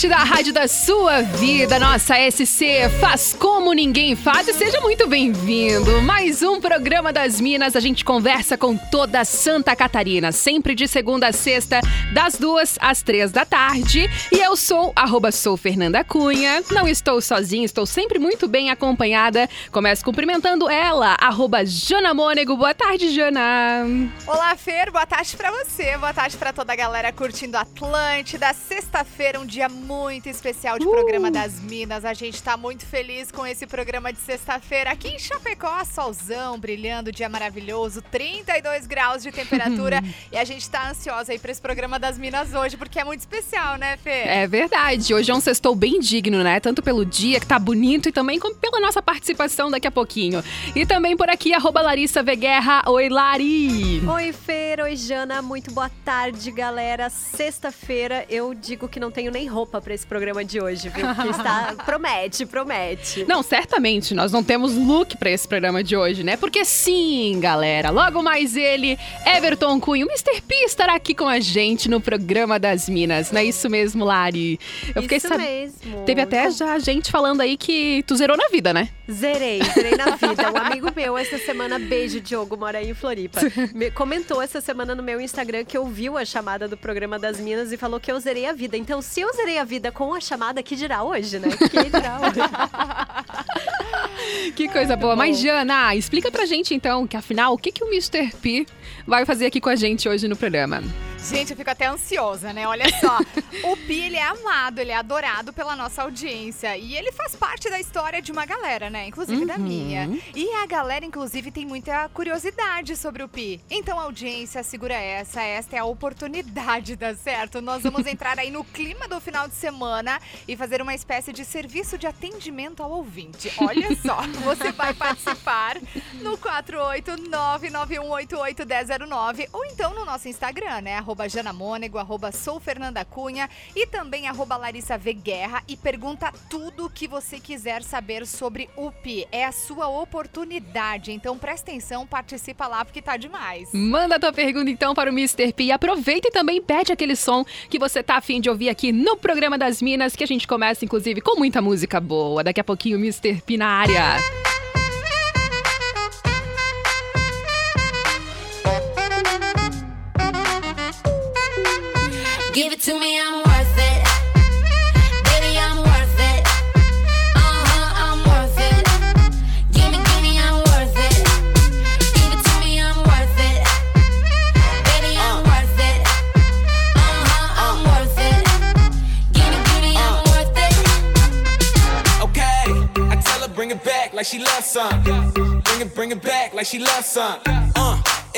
Atlântida, a rádio da sua vida, nossa SC faz como ninguém faz e seja muito bem-vindo. Mais um programa das Minas, a gente conversa com toda Santa Catarina, sempre de segunda a sexta, das duas às três da tarde. E eu sou, arroba sou Fernanda Cunha, não estou sozinha, estou sempre muito bem acompanhada. Começo cumprimentando ela, arroba Jana Mônego. Boa tarde, Jana. Olá, Fer, boa tarde pra você, boa tarde pra toda a galera curtindo Atlântida. Sexta-feira, um dia muito especial de uh! programa das Minas. A gente está muito feliz com esse programa de sexta-feira aqui em Chapecó, solzão brilhando, dia maravilhoso, 32 graus de temperatura e a gente está ansiosa aí para esse programa das Minas hoje porque é muito especial, né, Fê? É verdade. Hoje é um sextou bem digno, né? Tanto pelo dia que tá bonito e também pela nossa participação daqui a pouquinho. E também por aqui arroba Larissa Veguerra. Oi, Lari. Oi, Fer. Oi, Jana. Muito boa tarde, galera. Sexta-feira eu digo que não tenho nem roupa roupa para esse programa de hoje, viu? Porque está promete, promete. Não, certamente nós não temos look para esse programa de hoje, né? Porque sim, galera, logo mais ele, Everton Cunha, o Mr. P estará aqui com a gente no programa das Minas. Não é isso mesmo, Lari? Eu fiquei isso sab... mesmo. Teve até já gente falando aí que tu zerou na vida, né? Zerei, zerei na vida. Um amigo meu essa semana, beijo Diogo, mora aí em Floripa, comentou essa semana no meu Instagram que ouviu a chamada do programa das Minas e falou que eu zerei a vida. Então, se eu zerei a vida com a chamada, que dirá hoje, né? Que dirá hoje. que coisa boa. Mas, Jana, explica pra gente então, que afinal, o que, que o Mr. P vai fazer aqui com a gente hoje no programa? Gente, eu fico até ansiosa, né? Olha só. o Pi, ele é amado, ele é adorado pela nossa audiência. E ele faz parte da história de uma galera, né? Inclusive uhum. da minha. E a galera, inclusive, tem muita curiosidade sobre o Pi. Então, audiência, segura essa. Esta é a oportunidade, tá certo? Nós vamos entrar aí no clima do final de semana e fazer uma espécie de serviço de atendimento ao ouvinte. Olha só, você vai participar no 48991881009 ou então no nosso Instagram, né? Arroba Janamônego, arroba Sou Fernanda Cunha e também arroba Larissa V Guerra e pergunta tudo o que você quiser saber sobre PI. É a sua oportunidade, então presta atenção, participa lá porque tá demais. Manda tua pergunta então para o Mr. P. Aproveita e também pede aquele som que você tá afim de ouvir aqui no programa das Minas, que a gente começa inclusive com muita música boa. Daqui a pouquinho Mr. P na área. Give it to me, I'm worth it. Baby, I'm worth it. Uh huh, I'm worth it. Give give me, I'm worth it. Give it to me, I'm worth it. Baby, I'm worth it. Uh huh, I'm worth it. Give me, give me, I'm worth it. Okay, I tell her bring it back like she loves some. Bring it, bring it back like she loves some. Uh.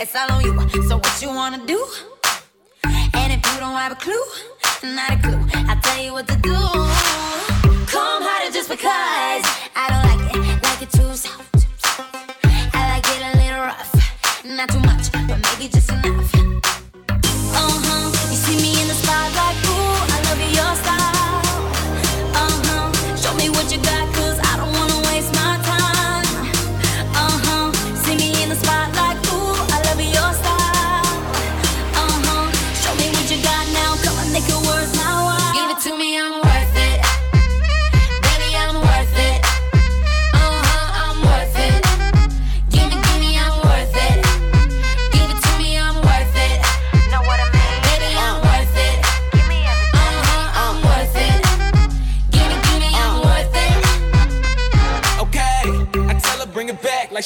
It's all on you. So what you wanna do? And if you don't have a clue, not a clue, I'll tell you what to do. Come harder just because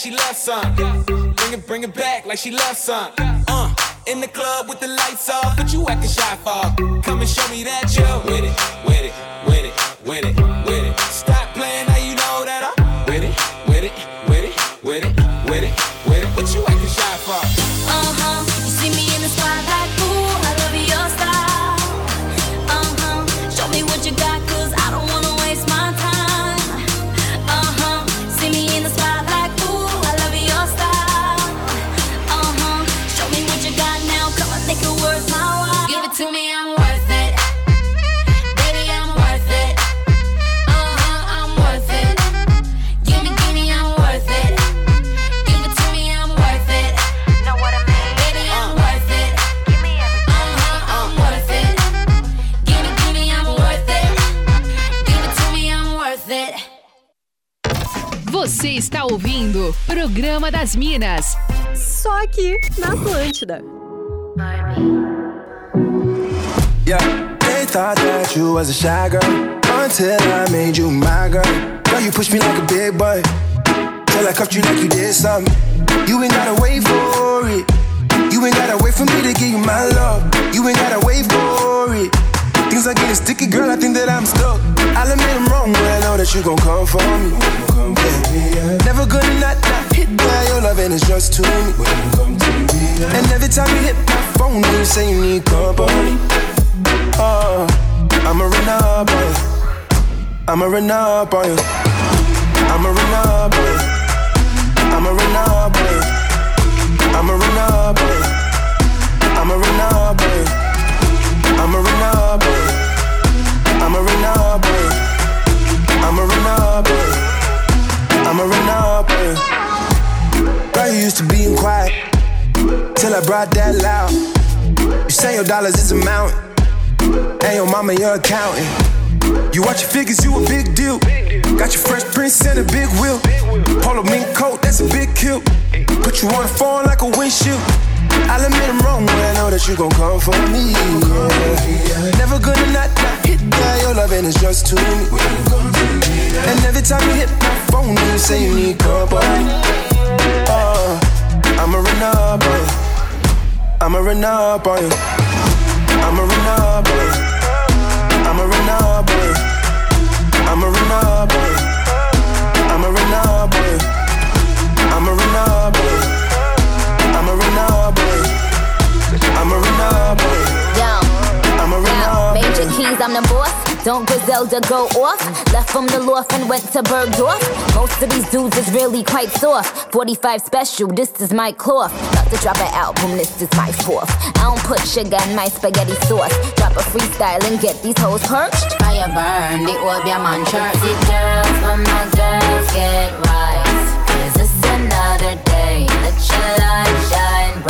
she loves some. Bring it, bring it back like she loves some. Uh, in the club with the lights off, but you acting shy for. Come and show me that you're with it, with it, with it, with it. Programa das Minas. Só aqui na Atlântida. Yeah, they thought that you was a shy girl until I made you my girl. Girl, you pushed me like a big boy till I cuffed you like you did something. You ain't gotta wait for it. You ain't gotta wait for me to give you my love. You ain't gotta wait for it. Things are getting sticky, girl. I think that I'm stuck. I'll admit I'm wrong, but I know that you gon' come for me. Yeah. Never gonna not, not hit by your love, and it's just to me. And every time you hit my phone, you say you need company. Oh, I'ma run up on you. I'ma run up on you. I'ma run up on you. I'ma run up on you. I'ma run up on you. I'ma run up on you. On you. I'ma run up on you. I'ma run up on you. Girl, you used to being quiet till I brought that loud. You say your dollars is a mountain, and your mama your accountant. You watch your figures, you a big deal. Got your fresh prince and a big wheel. Polo mink coat, that's a big kill. Put you on the phone like a windshield. I'll admit I'm wrong, promise you gon' come for me. Never gonna not, not hit that. Your loving is just too me. And every time you hit my phone, you say you need company. Uh, I'm a run up. I'm a run up. I'm a run up. I'm a run up. I'm a run up. I'm a run up. I'm a run. I'm a run. I'ma run up on you. Yo. I'ma Yeah, up Major keys, I'm the boss. Don't Griselda go off. Left from the loft and went to Bergdorf. Most of these dudes is really quite soft. 45 special, this is my cloth. About to drop an album, this is my fourth. I don't put sugar in my spaghetti sauce. Drop a freestyle and get these hoes perched. Fire burn, the obeah man church. See girls, when my girls get right. Cause it's another day. Let your light shine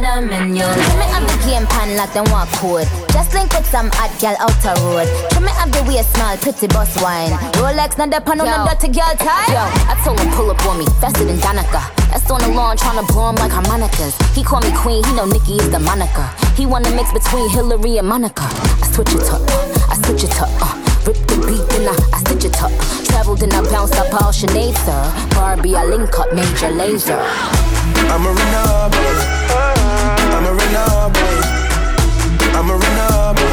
bright. Ain't none of them in your Trim me up the game pan like them walk code. Just link with some hot gal out the road. Trim me up the waist small, pretty bus wine. Rolex, not the pan on them dirty girl tie. Yo, I told him pull up on me, faster than Danica. That's on the lawn, tryna blow him like harmonicas. He call me queen, he know Nikki is the moniker. He wanna mix between Hillary and Monica. I switch it up, I switch it up. Uh beat, then I, I stitch it up. Travel, then I bounce up all Sinead, sir. Barbie, I link up major laser. I'm a runner boy, I'm a runner boy, I'm a runner boy.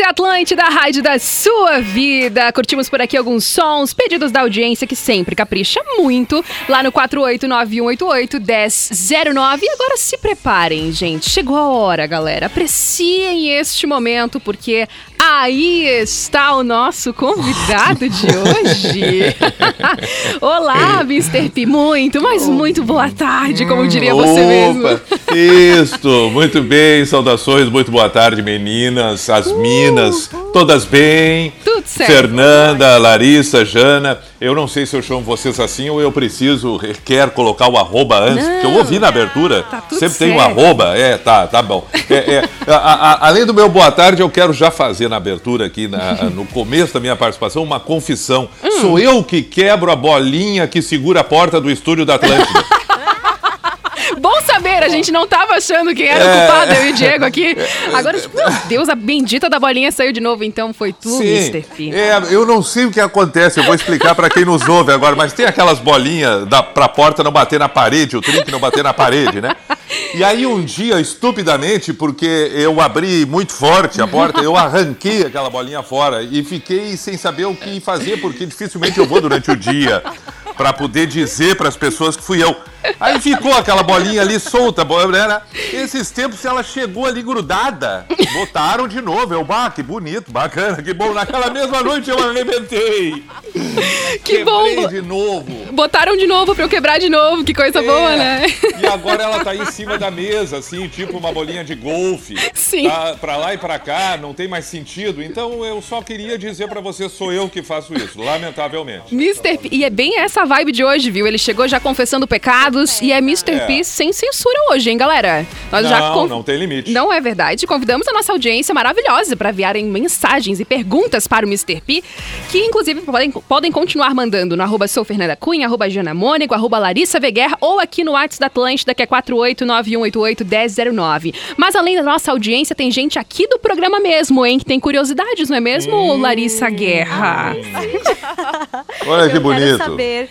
É Atlântida, a rádio da sua vida. Curtimos por aqui alguns sons, pedidos da audiência que sempre capricha muito, lá no 489-188-1009. E agora se preparem, gente. Chegou a hora, galera. Apreciem este momento, porque aí está o nosso convidado de hoje. Olá, Mr. P. Muito, mas muito boa tarde, como diria você mesmo. Isto, muito bem, saudações, muito boa tarde, meninas, as minas, todas bem? Tudo certo. Fernanda, Larissa, Jana, eu não sei se eu chamo vocês assim ou eu preciso, quer colocar o arroba antes, porque eu ouvi na abertura, tá tudo sempre tem um certo. arroba, é, tá, tá bom. É, é, a- a- além do meu boa tarde, eu quero já fazer na abertura aqui, na- no começo da minha participação, uma confissão. Hum. Sou eu que quebro a bolinha que segura a porta do estúdio da Atlântida. Bom saber, a gente não tava achando quem era o É. culpado, eu e o Diego aqui. Agora, meu Deus, a bendita da bolinha saiu de novo, então foi tu, Sim. Mr. P. É, eu não sei o que acontece, eu vou explicar pra quem nos ouve agora, mas tem aquelas bolinhas da, pra porta não bater na parede, o trinque não bater na parede, né? E aí um dia, estupidamente, porque eu abri muito forte a porta, eu arranquei aquela bolinha fora e fiquei sem saber o que fazer, porque dificilmente eu vou durante o dia pra poder dizer pras pessoas que fui eu. Aí ficou aquela bolinha ali solta, bo- né? Esses tempos ela chegou ali grudada, botaram de novo. Eu, bah, que bonito, bacana, que bom. Naquela mesma noite eu arrebentei. Que Quebrei bom. de novo. Botaram de novo pra eu quebrar de novo, que coisa boa, É. né? E agora ela tá em cima da mesa, assim, tipo uma bolinha de golfe. Sim. Tá pra lá e pra cá, não tem mais sentido. Então eu só queria dizer pra você, sou eu que faço isso, lamentavelmente. Mr. P. E é bem essa vibe de hoje, viu? Ele chegou já confessando pecados e é Mr. É. P sem censura hoje, hein, galera? Nós já Não, conv- não tem limite. Não é verdade. Convidamos a nossa audiência maravilhosa para enviarem mensagens e perguntas para o Mr. P, que inclusive podem, podem continuar mandando no arroba sou Fernanda Cunha, arroba Jana Mônico, arroba Larissa Veguer ou aqui no WhatsApp da Atlântida, que é 489-188-1009. Mas além da nossa audiência, tem gente aqui do programa mesmo, hein, que tem curiosidades, não é mesmo, Hum. Larissa Guerra? Olha que bonito. quero saber,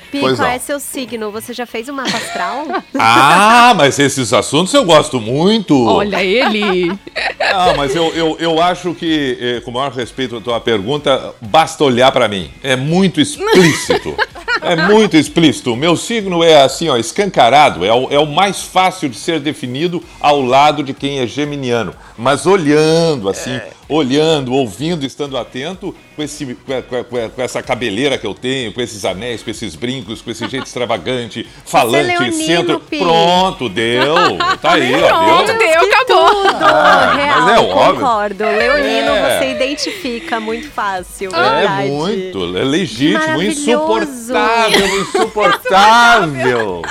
Pi, Pois qual não. é seu signo? Você já fez o mapa astral? Ah, mas esses assuntos eu gosto muito. Olha ele! Ah, mas eu, eu, eu acho que, eh, com o maior respeito à tua pergunta, basta olhar pra mim. É muito explícito. É muito explícito. Meu signo é assim, ó, escancarado. É o, é o mais fácil de ser definido ao lado de quem é geminiano. Mas olhando, assim, olhando, ouvindo, estando atento, com, esse, com, com com essa cabeleira que eu tenho, com esses anéis, com esses brincos, com esse jeito extravagante, falante, leonino, centro. Pi. Pronto, deu. Tá aí, ó. Pronto, deu, acabou! Tudo! Ah, Real, mas é óbvio. concordo. Leonino, É. você identifica muito fácil. É verdade. muito, é legítimo, insuportável, insuportável,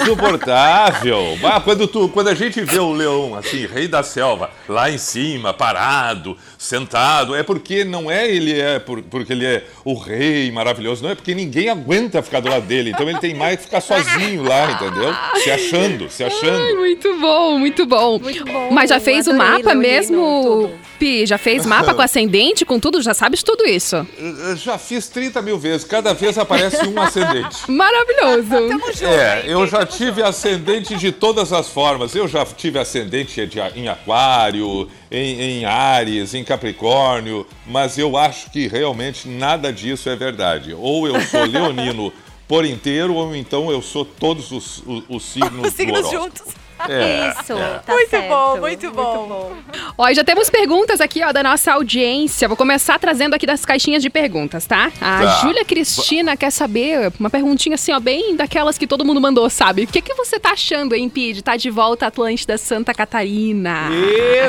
insuportável. Ah, quando, tu, quando a gente vê o leão, assim, rei da selva, lá em cima, parado, sentado, é porque não é ele é por- porque ele é o rei maravilhoso, não é porque ninguém aguenta ficar do lado dele, então ele tem mais que ficar sozinho lá, entendeu? Se achando, se Ai, achando. muito bom, muito bom. Muito bom, Mas já fez o mapa Leonino, mesmo. Pi? Já fez mapa com ascendente, com tudo? Já sabes tudo isso? Eu Já fiz 30 mil vezes, cada vez aparece um ascendente. Maravilhoso. É, eu já tive ascendente de todas as formas. Eu já tive ascendente de- em Aquário, em, em Áries, em Capricórnio, mas eu acho que realmente nada disso é verdade. Ou eu sou leonino por inteiro, ou então eu sou todos os, os, os signos Os signos juntos. É, Isso, é. tá Muito certo. bom, muito bom. Ó, e já temos perguntas aqui, ó, da nossa audiência. Vou começar trazendo aqui das caixinhas de perguntas, tá? A Tá. Júlia Cristina quer saber uma perguntinha assim, ó, bem daquelas que todo mundo mandou, sabe? O que, que você tá achando, hein, Pi, de tá de volta à Atlântida Santa Catarina?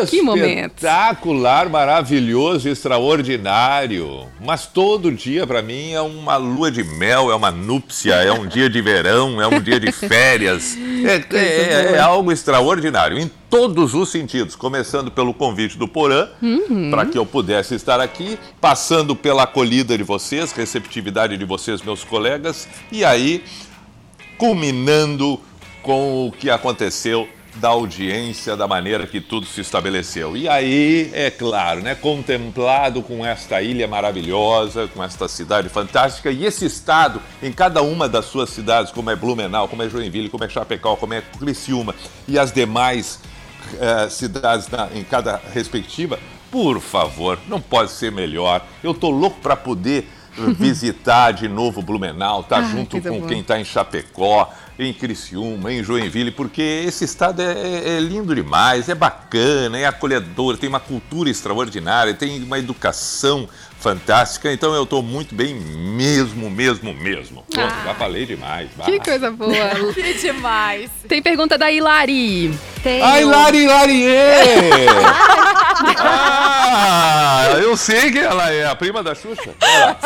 Que momento. Espetacular, maravilhoso, extraordinário. Mas todo dia pra mim é uma lua de mel, é uma núpcia, é um dia de verão, é um dia de férias. É, é- é algo extraordinário em todos os sentidos, começando pelo convite do Porã para que eu pudesse estar aqui, passando pela acolhida de vocês, receptividade de vocês, meus colegas, e aí culminando com o que aconteceu da audiência, da maneira que tudo se estabeleceu. E aí, é claro, né, contemplado com esta ilha maravilhosa, com esta cidade fantástica e esse estado em cada uma das suas cidades, como é Blumenau, como é Joinville, como é Chapecó, como é Criciúma e as demais eh, cidades na- em cada respectiva, por favor, não pode ser melhor. Eu tô louco para poder visitar de novo Blumenau, tá Ai, junto com boa. quem está em Chapecó, em Criciúma, em Joinville, porque esse estado é, é- é lindo demais, é bacana, é acolhedor, tem uma cultura extraordinária, tem uma educação fantástica, então eu estou muito bem mesmo, mesmo, mesmo. Pronto, já falei demais. Ah. Que vai. coisa boa. Que demais. Tem pergunta da Hilari. Tem Ai, o- Lari, Larie! ah, eu sei que ela é a prima da Xuxa.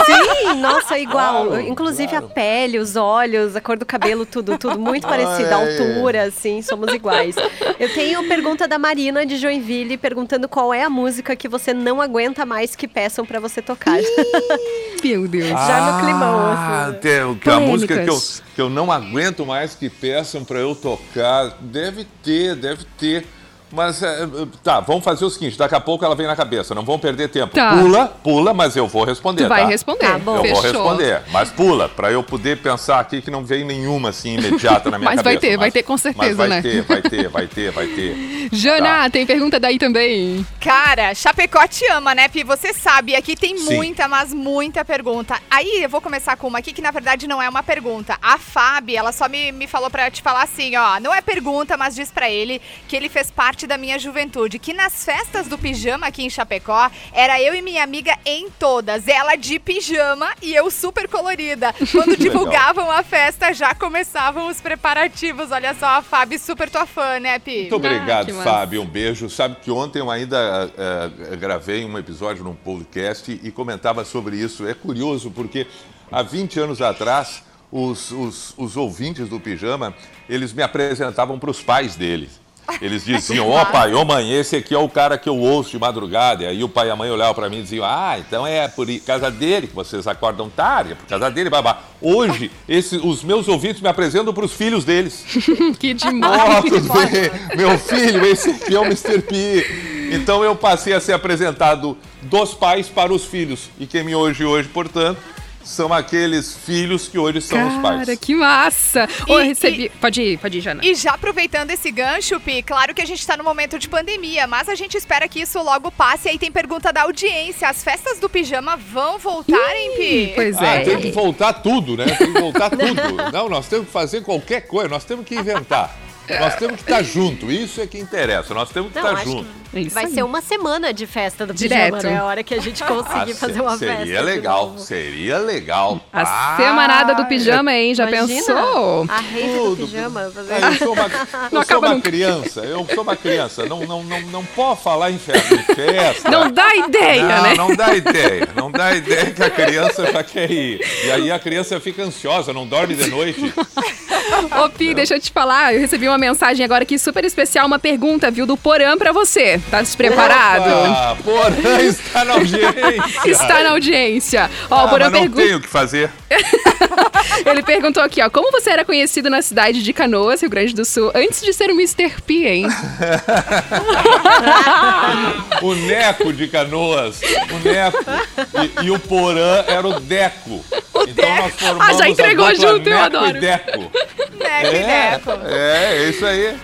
Sim, nossa, igual. Claro, Inclusive claro. a pele, os olhos, a cor do cabelo, tudo, tudo muito parecido. A altura, assim, somos iguais. Eu tenho pergunta da Marina de Joinville perguntando qual é a música que você não aguenta mais que peçam pra você tocar. Meu Deus. Já no climão, Ah, assim. tem- a música que eu, que eu não aguento mais que peçam pra eu tocar. Deve ter, deve ter. Mas é, tá, vamos fazer o seguinte: daqui a pouco ela vem na cabeça, não vamos perder tempo. Tá. Pula, pula, mas eu vou responder. Tu vai tá? responder. Tá bom. Eu Fechou. vou responder, mas pula, pra eu poder pensar aqui que não veio nenhuma assim imediata na minha Mas vai cabeça. ter, vai ter com certeza, mas vai né? ter, vai ter, vai ter, vai ter. Jana, Tá. tem pergunta daí também. Cara, Chapecó te ama, né, Pi? Você sabe, aqui tem Sim. muita, mas muita pergunta. Aí eu vou começar com uma aqui que na verdade não é uma pergunta. A Fábio, ela só me, me falou pra te falar assim, ó, não é pergunta, mas diz pra ele que ele fez parte da minha juventude, que nas festas do pijama aqui em Chapecó, era eu e minha amiga em todas. Ela de pijama e eu super colorida. Quando divulgavam a festa, já começavam os preparativos. Olha só, a Fábio, super tua fã, né, Pi? Muito obrigado, Ah. Fábio. Um beijo. Sabe que ontem eu ainda eh, gravei um episódio num podcast e comentava sobre isso. É curioso porque há 20 anos atrás, os, os, os ouvintes do Pijama, eles me apresentavam para os pais deles. Eles diziam, ó pai, ô mãe, esse aqui é o cara que eu ouço de madrugada. E aí o pai e a mãe olhavam para mim e diziam, ah, então é por causa dele que vocês acordam tarde, é por causa dele, babá. Hoje, esse, os meus ouvintes me apresentam para os filhos deles. que demais. Bem? Meu filho, esse aqui é o Mr. P. Então eu passei a ser apresentado dos pais para os filhos. E quem me ouve hoje, portanto, são aqueles filhos que hoje são os pais. Cara, que massa. E- recebi... Pode ir, pode ir, Jana. E já aproveitando esse gancho, Pi, claro que a gente tá no momento de pandemia, mas a gente espera que isso logo passe. E aí tem pergunta da audiência: as festas do pijama vão voltar, hein, Pi? Pois Ah, é. tem que voltar tudo, né? Tem que voltar tudo. Não, nós temos que fazer qualquer coisa, nós temos que inventar. Nós temos que estar junto, isso é que interessa, nós temos que Não, estar acho junto. que vai aí. ser uma semana de festa do Direto. pijama, né? A hora que a gente conseguir Ah, fazer uma seria festa. de legal, novo. seria legal. A Ah, semanada do pijama, hein? Já Imagina, pensou? A rave do Tudo. pijama. Fazer... Ah, eu sou uma, eu sou acaba uma nunca. criança, eu sou uma criança, não, não, não, não pode falar em festa. Em festa. Não dá ideia, não, né? não dá ideia. Não dá ideia que a criança já quer ir. E aí a criança fica ansiosa, não dorme de noite. Ô, Pi, deixa eu te falar. Eu recebi uma mensagem agora aqui super especial, uma pergunta, viu, do Porã pra você. Tá se preparado? Ah, Porã está na audiência. Está na audiência. Ó, Ah, o Porã mas não pergunta. tenho o que fazer. Ele perguntou aqui, ó, como você era conhecido na cidade de Canoas, Rio Grande do Sul, antes de ser o Mr. P, hein? O Neco de Canoas, o Neco. E, e o Porã era o Deco. então nós formamos Ah, já entregou junto, eu adoro. E Deco. Neco e É, Neco. é, é isso aí.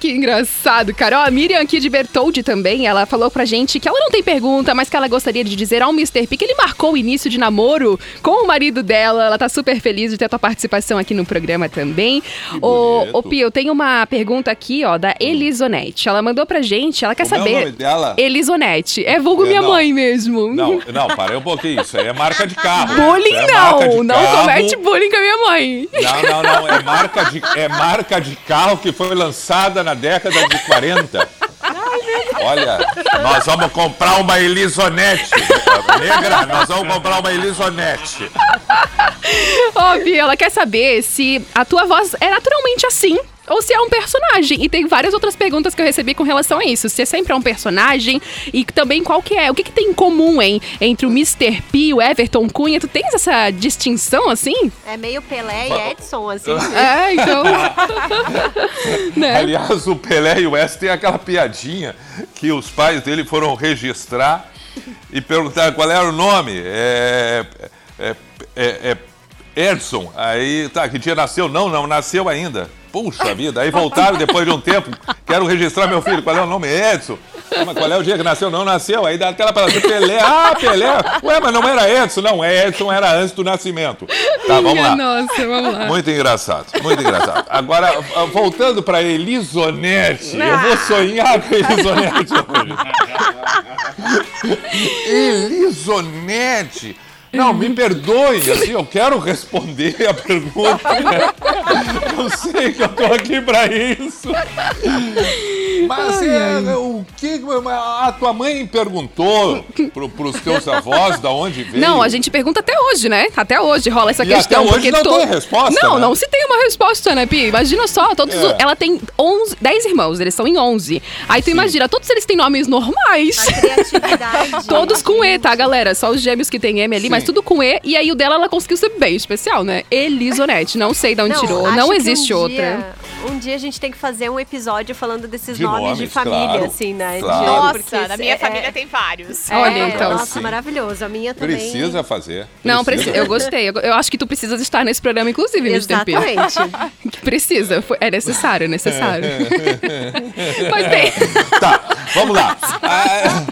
Que engraçado, cara. Ó, a Miriam aqui de Bertoldi também, ela falou pra gente que ela não tem pergunta, mas que ela gostaria de dizer ao Mr. P que ele marcou o início de namoro com o marido dela. Ela tá super feliz de ter a tua participação aqui no programa também. Ô, ô, Pi, eu tenho uma pergunta aqui, ó, da Elisonete. Ela mandou pra gente, ela quer Como é o saber. nome dela? Elisonete. É vulgo É, minha não. mãe mesmo. Não, não, parei um pouquinho. Isso aí é marca de carro. Bullying é não, não carro. comete bullying com a minha mãe. Não, não, não. É marca, de, é marca de carro que foi lançada na década de 40. Olha, nós vamos comprar uma Elisonete. Negra, nós vamos comprar uma Elisonete. Bia, ela quer saber se a tua voz é naturalmente assim ou se é um personagem. E tem várias outras perguntas que eu recebi com relação a isso. Se é sempre é um personagem e também qual que é, o que, que tem em comum, hein, entre o Mr. P e o Everton Cunha. Tu tens essa distinção, assim? É meio Pelé e Edson, assim. É, então... né? Aliás, o Pelé e o West tem aquela piadinha que os pais dele foram registrar e perguntaram qual era o nome. É, é, é, é Edson. Aí, tá, que dia nasceu? Não, não, nasceu ainda. Puxa vida. Aí voltaram depois de um tempo. Quero registrar meu filho. Qual é o nome? Edson. Mas qual é o dia que nasceu? Não nasceu. Aí dá aquela palavra, Pelé. Ah, Pelé. Ué, mas não era Edson. Não, é Edson era antes do nascimento. Tá, vamos lá. Nossa, vamos lá. Muito engraçado, muito engraçado. Agora, voltando para Elisonete, eu vou sonhar com Elisonete hoje. Elisonete! Não, me perdoem, assim, eu quero responder a pergunta. Eu sei que eu tô aqui para isso. Mas é, o que a tua mãe perguntou pro, pros teus avós da onde veio? Não, a gente pergunta até hoje, né? Até hoje rola essa E questão. até hoje porque não to- tem resposta, Não, né? não se tem uma resposta, né, Pi? Imagina só, todos É. os- ela tem 11, 10 irmãos, eles são em 11. Aí tu imagina, todos eles têm nomes normais. A criatividade. Todos com E, tá, galera? Só os gêmeos que tem M ali, mas Sim. tudo com E. E aí o dela, ela conseguiu ser bem especial, né? Elisonete. Não sei de onde tirou. acho Não existe um outra. Dia, um dia a gente tem que fazer um episódio falando desses De nomes, de família, claro, assim, né? De- claro. Nossa, porque na minha é- família tem vários. é, Olha, então. Nossa, Sim. maravilhoso. A minha também. Precisa fazer. Não, precisa. Eu gostei. Eu, eu acho que tu precisas estar nesse programa, inclusive, Mr. P. Exatamente. Que precisa. É necessário, é necessário. Mas bem. Tá, vamos lá. Ah,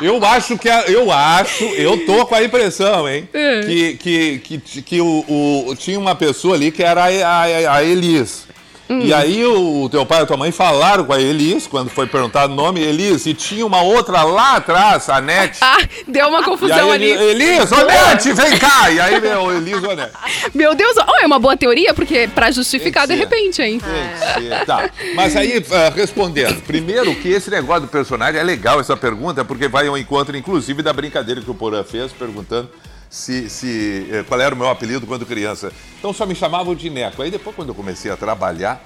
eu acho que a- eu acho, eu tô com a impressão, hein, É. que, que, que, que o, o- tinha uma pessoa ali que era a, a, a Elis. Hum. E aí o teu pai e a tua mãe falaram com a Elis, quando foi perguntado o nome, Elis, e tinha uma outra lá atrás, a Nete. Ah, deu uma confusão aí, ali. Eli- Elis, ô Nete, vem cá! E aí o Elis, ô Nete. Meu Deus, ó, é uma boa teoria, porque pra justificar de repente, hein? Tem que ser. Tá, mas aí, ah, respondendo. Primeiro que esse negócio do personagem, é legal essa pergunta, porque vai ao encontro, inclusive, da brincadeira que o Porã fez, perguntando se, se, eh, qual era o meu apelido quando criança. Então só me chamavam de Neco. Aí depois, quando eu comecei a trabalhar,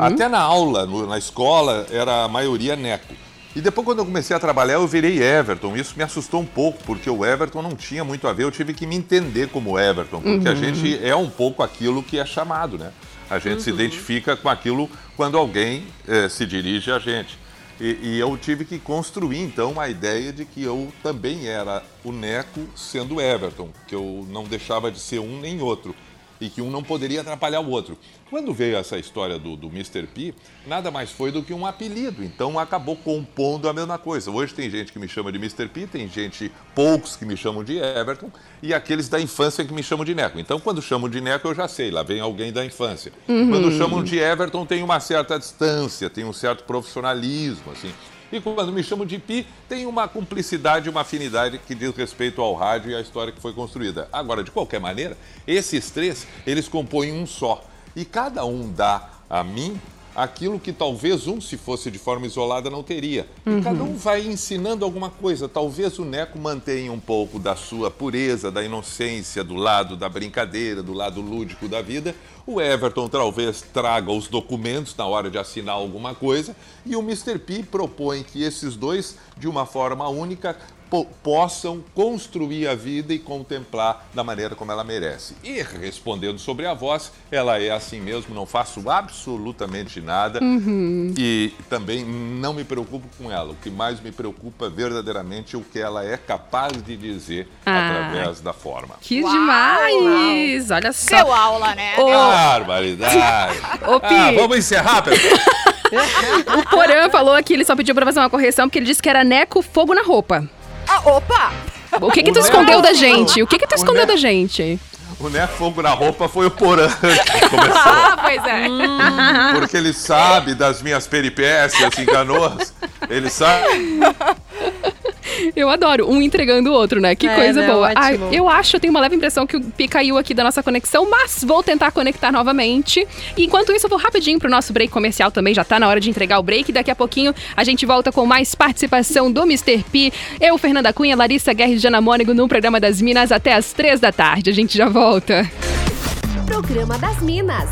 até na aula, no- na escola, era a maioria Neco. E depois, quando eu comecei a trabalhar, eu virei Everton. Isso me assustou um pouco, porque o Everton não tinha muito a ver. Eu tive que me entender como Everton, porque a gente é um pouco aquilo que é chamado, né? A gente se identifica com aquilo quando alguém eh, se dirige a gente. E, e eu tive que construir, então, a ideia de que eu também era o Neco sendo Everton, que eu não deixava de ser um nem outro e que um não poderia atrapalhar o outro. Quando veio essa história do, do Mr. P, nada mais foi do que um apelido, então acabou compondo a mesma coisa. Hoje tem gente que me chama de Mr. P, tem gente, poucos que me chamam de Everton, e aqueles da infância que me chamam de Neco. Então, quando chamam de Neco, eu já sei, lá vem alguém da infância. Quando chamam de Everton, tem uma certa distância, tem um certo profissionalismo, assim. E quando me chamam de Pi, tem uma cumplicidade, uma afinidade que diz respeito ao rádio e à história que foi construída. Agora, de qualquer maneira, esses três, eles compõem um só. E cada um dá a mim aquilo que talvez um, se fosse de forma isolada, não teria. E cada um vai ensinando alguma coisa. Talvez o Neco mantenha um pouco da sua pureza, da inocência, do lado da brincadeira, do lado lúdico da vida. O Everton talvez traga os documentos na hora de assinar alguma coisa. E o Mr. P propõe que esses dois, de uma forma única, po- possam construir a vida e contemplar da maneira como ela merece. E respondendo sobre a voz, ela é assim mesmo, não faço absolutamente nada e também não me preocupo com ela. O que mais me preocupa verdadeiramente é o que ela é capaz de dizer Ah. através da forma. Que Uau! demais! Olha só. Deu aula, né? Ô, Barbaridade! Ô, Pi. Ah, vamos encerrar, pessoal? O Porã falou que ele só pediu pra fazer uma correção porque ele disse que era Neco Fogo na Roupa. Ah, opa! O que que O tu escondeu da gente? O que que tu o escondeu da gente? O Né Fogo na Roupa foi o Porã que começou. Ah, pois é. Porque ele sabe das minhas peripécias em canoas. Ele sabe. Eu adoro, um entregando o outro, né? Que É, coisa né? boa. Ótimo. eu acho, eu tenho uma leve impressão que o Pi caiu aqui da nossa conexão, mas vou tentar conectar novamente. E enquanto isso, eu vou rapidinho pro nosso break comercial também, já tá na hora de entregar o break. Daqui a pouquinho a gente volta com mais participação do Mr. P. Eu, Fernanda Cunha, Larissa Guerra e Jana Mônego no programa das Minas até as três da tarde. A gente já volta. Programa das Minas.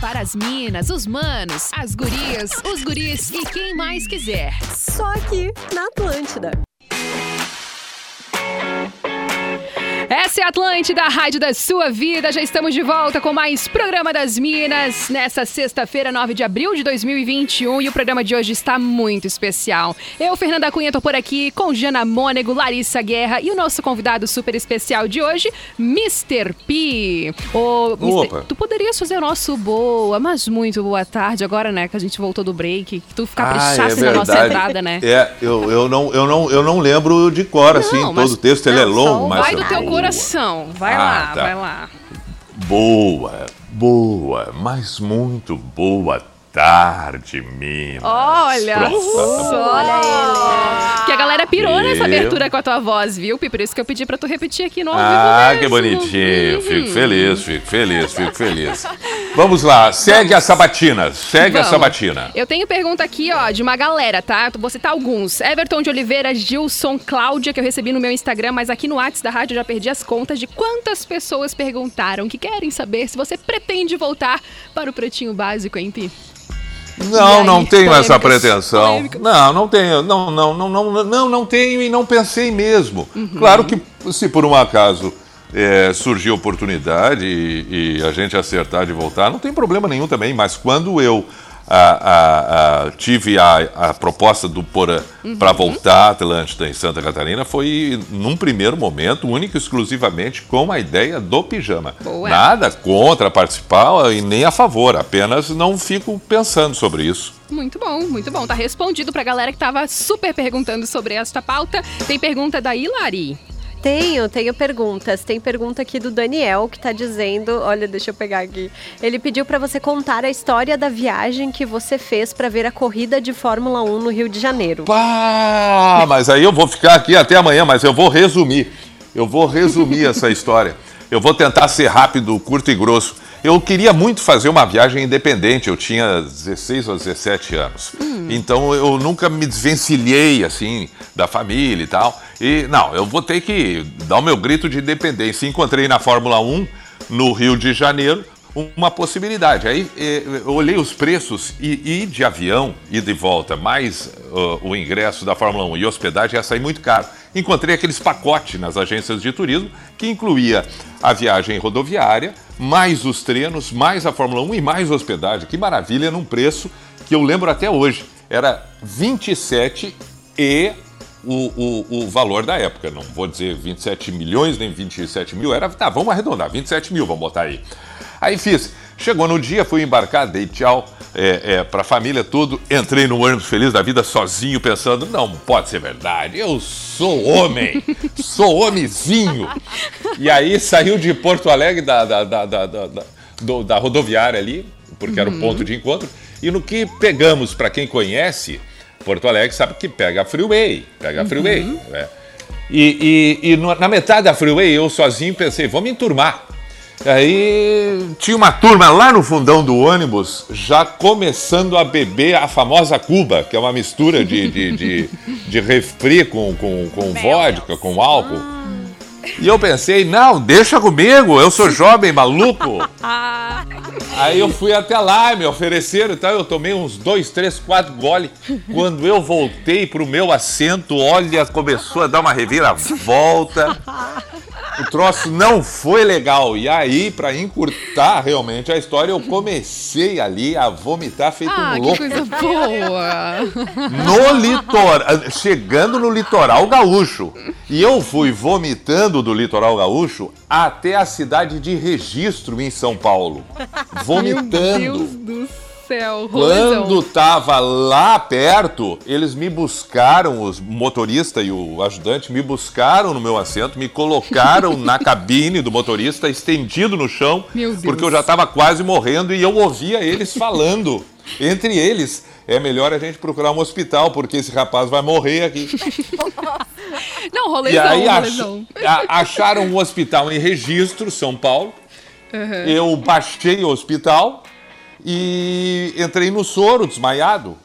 Para as minas, os manos, as gurias, os guris e quem mais quiser. Só aqui na Atlântida. Essa é a Atlântida, a rádio da sua vida. Já estamos de volta com mais Programa das Minas nessa sexta-feira, 9 de abril de 2021. E o programa de hoje está muito especial. Eu, Fernanda Cunha, tô por aqui com Jana Mônego, Larissa Guerra e o nosso convidado super especial de hoje, Mr. P. Ô, Mr. Opa. Tu poderias fazer o nosso boa, mas muito boa tarde agora, né? Que a gente voltou do break. Que tu fica caprichasse na nossa entrada, né? É, eu, eu, não, eu, não, eu não lembro de cor, assim, Não, mas- todo o texto ele é não, longo, mas... Vai do teu boa, coração. Vai Ah, lá, tá. vai lá. Boa, boa, mas muito boa tarde, Minas. Olha Pronto. só. Olha ele. Que a galera pirou nessa abertura com a tua voz, viu, Pi? Por isso que eu pedi pra tu repetir aqui no Ah, que bonitinho. Fico feliz, fico feliz, fico feliz. Vamos lá, segue a sabatina, segue a Vamos. sabatina. Eu tenho pergunta aqui, ó, de uma galera, tá? Vou citar alguns. Everton de Oliveira, Gilson, Cláudia, que eu recebi no meu Instagram, mas aqui no WhatsApp da rádio eu já perdi as contas de quantas pessoas perguntaram que querem saber se você pretende voltar para o Pretinho Básico, hein, Pi? Não, aí, não tenho essa pretensão. Não, não tenho. Não, não, não, não, não, não tenho e não pensei mesmo. Uhum. Claro que se por um acaso é, surgir oportunidade e, e a gente acertar de voltar, não tem problema nenhum também. Mas quando eu ah, ah, ah, tive a, a proposta do Porã Uhum. para voltar à Atlântida em Santa Catarina, foi num primeiro momento, único e exclusivamente com a ideia do pijama. Boa. Nada contra participar e nem a favor, apenas não fico pensando sobre isso. Muito bom, muito bom. Tá respondido pra galera que tava super perguntando sobre esta pauta. Tem pergunta da Hilari. Tenho, tenho perguntas. Tem pergunta aqui do Daniel que tá dizendo, olha, deixa eu pegar aqui. Ele pediu pra você contar a história da viagem que você fez pra ver a corrida de Fórmula 1 no Rio de Janeiro. Pá, mas aí eu vou ficar aqui até amanhã, mas eu vou resumir. Eu vou resumir essa história. Eu vou tentar ser rápido, curto e grosso. Eu queria muito fazer uma viagem independente. Eu tinha 16 ou 17 anos. Então eu nunca me desvencilhei assim da família e tal. E não, eu vou ter que dar o meu grito de independência. Encontrei na Fórmula 1 no Rio de Janeiro uma possibilidade. Aí eh, eu olhei os preços e, e de avião, e volta, mais ah, o ingresso da Fórmula 1 e hospedagem ia sair muito caro. Encontrei aqueles pacotes nas agências de turismo que incluía a viagem rodoviária, mais os treinos, mais a Fórmula 1 e mais hospedagem. Que maravilha, num preço que eu lembro até hoje. Era 27 e o, o, o valor da época. Não vou dizer 27 milhões nem 27 mil. Era, tá, vamos arredondar, 27 mil, vamos botar aí. Aí fiz. Chegou no dia, fui embarcar, dei tchau é, é, pra família, tudo. Entrei no ônibus feliz da vida, sozinho, pensando: não pode ser verdade, eu sou homem, sou homenzinho. E aí saiu de Porto Alegre, da, da, da, da, da, da- do- da rodoviária ali, porque era o ponto de encontro. E no que pegamos, pra quem conhece, Porto Alegre sabe que pega a freeway, pega a freeway. né? E, e- e na metade da freeway, eu sozinho pensei, vou me enturmar. Aí tinha uma turma lá no fundão do ônibus, já começando a beber a famosa Cuba, que é uma mistura de, de, de, de refri com, com, com vodka, com álcool. E eu pensei, não, deixa comigo, eu sou jovem, maluco. Aí eu fui até lá, me ofereceram e tal, eu tomei uns dois, três, quatro gole. Quando eu voltei pro meu assento, olha, começou a dar uma reviravolta. O troço não foi legal. E aí, pra encurtar realmente a história, eu comecei ali a vomitar feito Ah, um que louco. coisa boa. No litoral, chegando no litoral gaúcho. E eu fui vomitando do litoral gaúcho até a cidade de Registro, em São Paulo. Meu Vomitando. Deus do céu. Rolezão. Quando tava lá perto, eles me buscaram, os motorista e o ajudante me buscaram no meu assento, me colocaram na cabine do motorista, estendido no chão, porque eu já tava quase morrendo e eu ouvia eles falando. Entre eles, é melhor a gente procurar um hospital, porque esse rapaz vai morrer aqui. Não, E rolezão, aí ach- rolezão. acharam um hospital em registro, São Paulo. Uhum. Eu baixei o hospital e entrei no soro, desmaiado.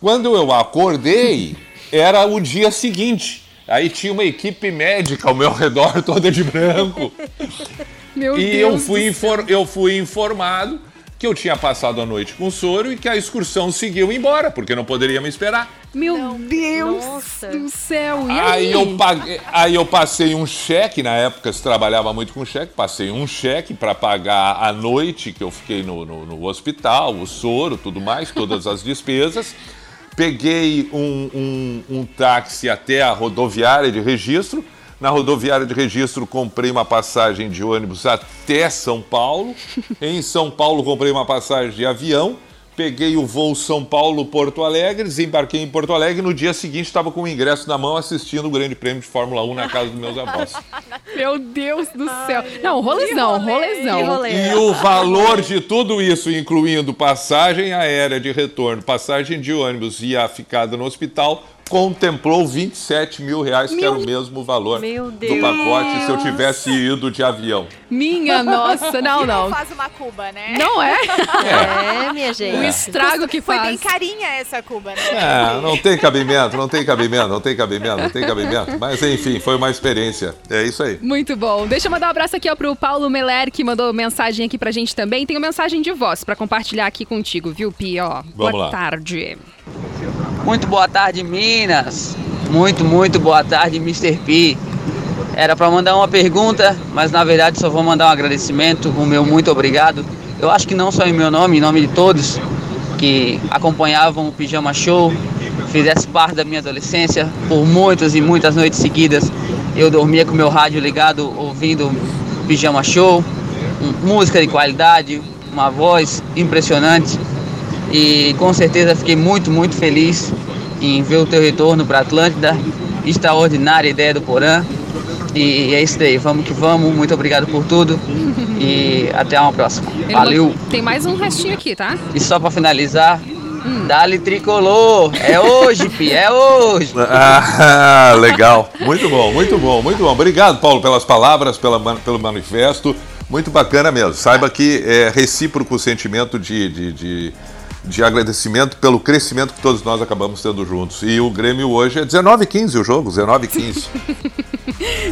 Quando eu acordei, era o dia seguinte. Aí tinha uma equipe médica ao meu redor, toda de branco. Meu E Deus. eu fui, eu fui informado que eu tinha passado a noite com soro e que a excursão seguiu embora, porque não poderia me esperar. Meu Deus Nossa. do céu. E aí? Aí eu, paguei, aí eu passei um cheque, na época se trabalhava muito com cheque, passei um cheque para pagar a noite que eu fiquei no, no- no hospital, o soro, tudo mais, todas as despesas. Peguei um, um- um táxi até a rodoviária de registro. Na rodoviária de registro comprei uma passagem de ônibus até São Paulo. Em São Paulo comprei uma passagem de avião. Peguei o voo São Paulo-Porto Alegre, desembarquei em Porto Alegre e no dia seguinte estava com o ingresso na mão assistindo o Grande Prêmio de Fórmula 1 na casa dos meus avós. Meu Deus do céu. Não, rolezão, rolezão. E o valor de tudo isso, incluindo passagem aérea de retorno, passagem de ônibus e a ficada no hospital, contemplou 27 mil reais, que era o mesmo valor Meu do pacote se eu tivesse ido de avião. Minha nossa, não, não. faz uma Cuba, né? Não é? É, minha gente. O estrago que Foi bem faz. carinha essa Cuba, né? É, não tem cabimento, não tem cabimento, não tem cabimento, não tem cabimento. Mas enfim, foi uma experiência. É isso aí. Muito bom. Deixa eu mandar um abraço aqui ó, pro Paulo Meller, que mandou mensagem aqui pra gente também. Tem uma mensagem de voz pra compartilhar aqui contigo, viu, Pi? Ó, boa lá. tarde. Muito boa tarde, Minas. Muito, muito boa tarde, Mr. P. Era para mandar uma pergunta, mas na verdade só vou mandar um agradecimento, o meu muito obrigado. Eu acho que não só em meu nome, em nome de todos que acompanhavam o Pijama Show, fizesse parte da minha adolescência por muitas e muitas noites seguidas. Eu dormia com meu rádio ligado ouvindo Pijama Show, música de qualidade, uma voz impressionante e com certeza fiquei muito, muito feliz em ver o teu retorno para Atlântida. Extraordinária ideia do Porã. E é isso daí, vamos que vamos. Muito obrigado por tudo e até uma próxima. Ele Valeu! Tem mais um restinho aqui, tá? E só para finalizar, Dali Tricolor! É hoje, Pi, é hoje! Ah, legal. Muito bom, muito bom, muito bom. Obrigado, Paulo, pelas palavras, pela, pelo manifesto. Muito bacana mesmo. Saiba que é recíproco o sentimento de, de, de, de agradecimento pelo crescimento que todos nós acabamos tendo juntos. E o Grêmio hoje é 19h15 o jogo, 19h15.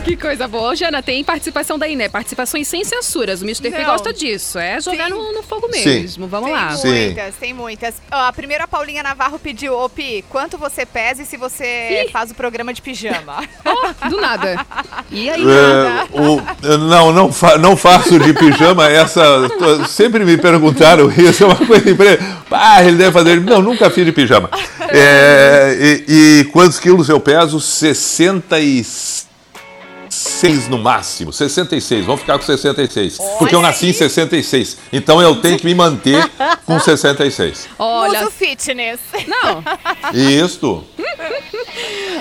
Que coisa boa. Ô, Jana, tem participação daí, né? Participações sem censuras. O Mr. P gosta disso. É jogar Sim. no, no fogo Sim. mesmo. Vamos tem lá. Sim. muitas, tem muitas. Ó, a primeira a Paulinha Navarro pediu, ô Pi, quanto você pesa e se você faz o programa de pijama? Ó, do nada. E aí? É, o- não, não, fa- não faço de pijama essa. tô- sempre me perguntaram isso, é uma coisa impre... Ah, ele deve fazer. Não, nunca fiz de pijama. É, e, e quantos quilos eu peso? 66 no máximo. 66, vamos ficar com 66. Porque eu nasci em 66. Então eu tenho que me manter com 66. Olha. Muso Fitness. Não. Isso.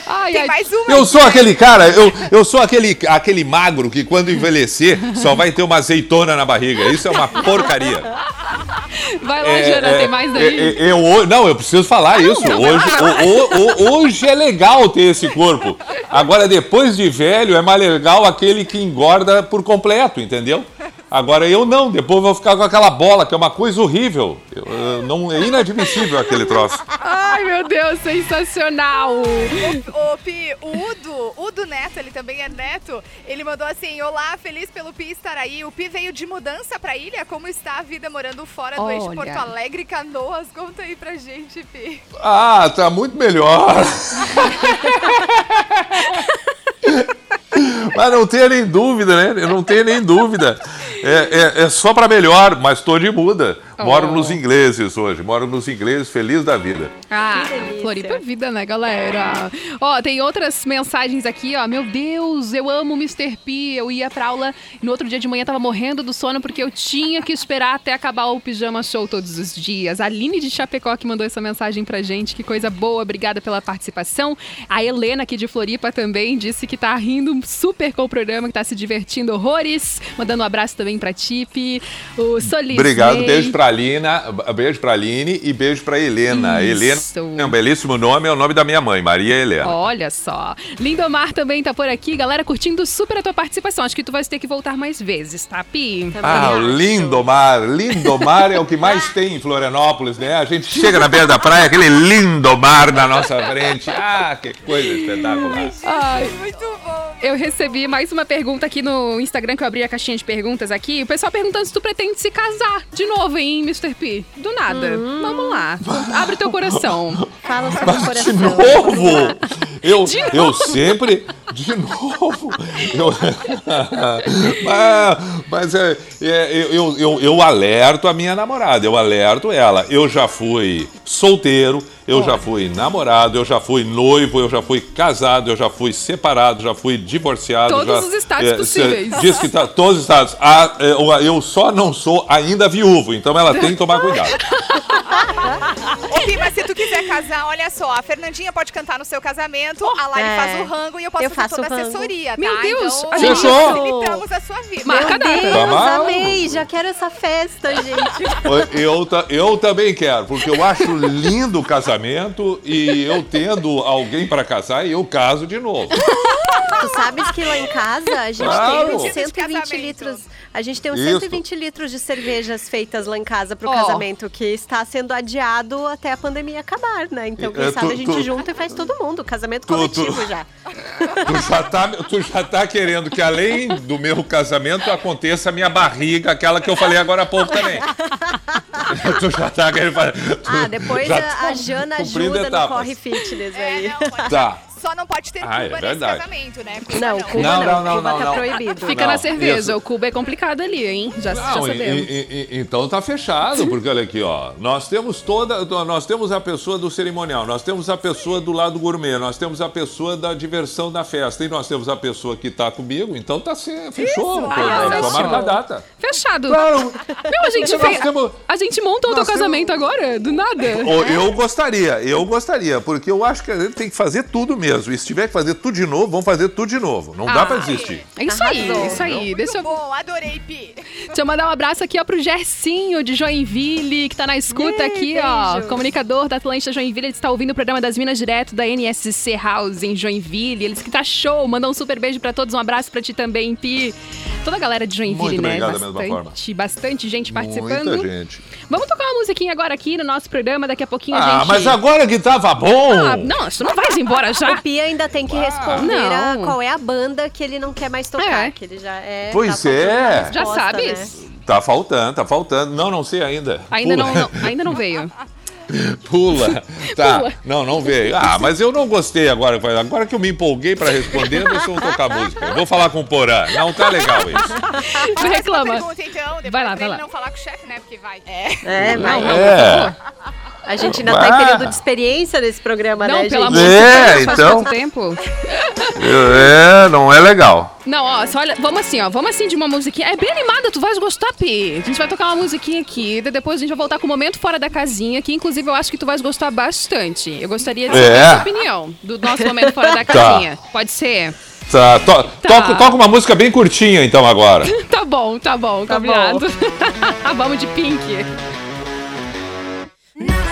Ai, Tem ai. mais uma Eu aqui. sou aquele cara, eu, eu sou aquele, aquele magro que quando envelhecer só vai ter uma azeitona na barriga. Isso é uma porcaria. Vai lá, É, Jana, é, tem mais é, daí? é, eu, ho- não, eu preciso falar isso. Hoje, o- o- o- hoje é legal ter esse corpo. Agora, depois de velho, é mais legal aquele que engorda por completo, entendeu? Agora eu não, depois eu vou ficar com aquela bola, que é uma coisa horrível. Eu- eu- não, é inadmissível aquele troço. Ai, meu Deus, sensacional. Ô, Pi, o Udo, Udo Neto, ele também é neto, ele mandou assim, olá, feliz pelo Pi estar aí. O Pi veio de mudança pra ilha, como está a vida morando fora do eixo Olha. Porto Alegre, Canoas? Conta aí pra gente, Pi. Ah, tá muito melhor. Mas não tenha nem dúvida, né? Eu não tenho nem dúvida. É, é, é só para melhor, mas estou de muda. Moro nos ingleses hoje. Moro nos ingleses, feliz da vida. Ah. Floripa é vida, né, galera? Ó, tem outras mensagens aqui, ó. Meu Deus, eu amo o Mr. P. Eu ia pra aula e no outro dia de manhã tava morrendo do sono porque eu tinha que esperar até acabar o pijama show todos os dias. A Aline de Chapecó que mandou essa mensagem pra gente. Que coisa boa, obrigada pela participação. A Helena aqui de Floripa também disse que tá rindo super com o programa, que tá se divertindo horrores. Mandando um abraço também pra Tipe. O Solis. Obrigado, beijo pra Alina, beijo pra Aline e beijo pra Helena. Isso. Helena é um belíssimo nome, é o nome da minha mãe, Maria Helena. Olha só. Lindomar também tá por aqui. Galera, curtindo super a tua participação. Acho que tu vai ter que voltar mais vezes, tá, Pi? Também Ah, acho. Lindomar. Lindomar é o que mais tem em Florianópolis, né? A gente chega na beira da praia, aquele Lindomar na nossa frente. Ah, que coisa espetacular. Ai, Muito bom, Eu recebi mais uma pergunta aqui no Instagram que eu abri a caixinha de perguntas aqui. O pessoal perguntando se tu pretende se casar de novo, hein, Mr. P? Do nada. Vamos lá. Abre teu coração. Fala sobre o De coração. novo! Eu, De eu sempre. De novo! Eu, mas mas é, é, eu, eu, eu, alerto a minha namorada, eu alerto ela. Eu já fui solteiro, eu já fui namorado, eu já fui noivo, eu já fui casado, eu já fui separado, já fui divorciado. Todos já- os estados é, possíveis. Diz que tá, todos os estados. Ah, é, eu- eu só não sou ainda viúvo, então ela tem que tomar cuidado. Ô, Pi, mas se tu quiser casar, olha só, a Fernandinha pode cantar no seu casamento, a Lari É. faz o rango e eu posso Eu fazer toda a assessoria, tá? Meu Deus, então, a gente- Fechou. facilitamos a sua vida. Marca data. Deus, Tá amei. Já quero essa festa, gente. Eu, eu também quero, porque eu acho lindo o casamento e eu tendo alguém para casar, eu caso de novo. Tu sabes que lá em casa a gente Claro. tem uns Pedido de 120 casamento. litros. A gente tem uns Isso. 120 litros de cervejas feitas lá em casa pro Ó. casamento, que está sendo adiado até a pandemia acabar, né? Então, quem É, sabe a gente tu- junta e faz todo mundo. Casamento Tu- coletivo tu- já. Tu já, tá, tu já tá querendo que além do meu casamento aconteça a minha barriga, aquela que eu falei agora há pouco também. tu já tá querendo fazer. Ah, depois já a, tá a Jana ajuda no. Corre Fitness É, aí. não, pode- Tá. Só não pode ter Ah, é Cuba nesse casamento, né? Cuba Não, Cuba Não, não. não, não, Cuba não, tá não. proibido. Fica Não, na cerveja. isso. O cubo é complicado ali, hein? Já, já Não, e- sabemos. e- e- então tá fechado, porque olha aqui, ó. Nós temos toda. Nós temos a pessoa do cerimonial, nós temos a pessoa do lado gourmet, nós temos a pessoa da diversão da festa, e nós temos a pessoa que tá comigo, então tá se, fechou. Isso, só. marca a data. Fechado. Claro, Meu, a gente fez. temos- A gente montou o teu nós temos- casamento agora, do nada. Eu gostaria, eu gostaria, porque eu acho que a gente tem que fazer tudo mesmo. E se tiver que fazer tudo de novo, vamos fazer tudo de novo. Não dá Ah, pra desistir. É isso aí, Arrasou. é isso aí. Muito Deixa eu, bom, adorei, Pi. deixa eu mandar um abraço aqui ó, pro Gercinho de Joinville, que tá na escuta Ei, aqui, ó. beijo. Comunicador da Atlântida Joinville, ele está ouvindo o programa das Minas direto da NSC House em Joinville. Ele disse que tá show. Manda um super beijo pra todos, um abraço pra ti também, Pi. Toda a galera de Joinville, Muito né? obrigado da mesma bastante, bastante gente participando. Muita gente. Vamos tocar uma musiquinha agora aqui no nosso programa, daqui a pouquinho a Ah, gente. mas agora que tava bom! Ah, não, você não vai embora já. O Pia ainda tem que responder a Não. qual é a banda que ele não quer mais tocar. É. Que ele já é. Pois tá faltando é. a resposta, Já sabes? né? Tá faltando, tá faltando. Não, não sei ainda. Ainda Pula. não, não- ainda não veio. Pula. Tá. Pula. Não, não veio. Ah, mas eu não gostei agora. Agora que eu me empolguei pra responder, deixa eu tocar música. Eu vou falar com o Porã. Não tá legal isso. Não Faz reclama. Pergunta, então, depois Vai lá, pra vai ele lá. não falar com o chefe, né? Porque vai. É. É, mas É. a gente ainda tá em Ah. período de experiência nesse programa, Não, né, pelo gente? amor de É, Deus, faz então. tempo? É, não é legal. Não, ó, só olha, vamos assim, ó, vamos assim de uma musiquinha. É bem animada, tu vais gostar, Pi. A gente vai tocar uma musiquinha aqui, depois a gente vai voltar com o momento fora da casinha, que inclusive eu acho que tu vais gostar bastante. Eu gostaria de saber É? a tua opinião do nosso momento fora da casinha. Pode ser? Tá, to- Toca, toca uma música bem curtinha então agora. Tá bom, tá bom, Tá combinado. vamos de Pink. I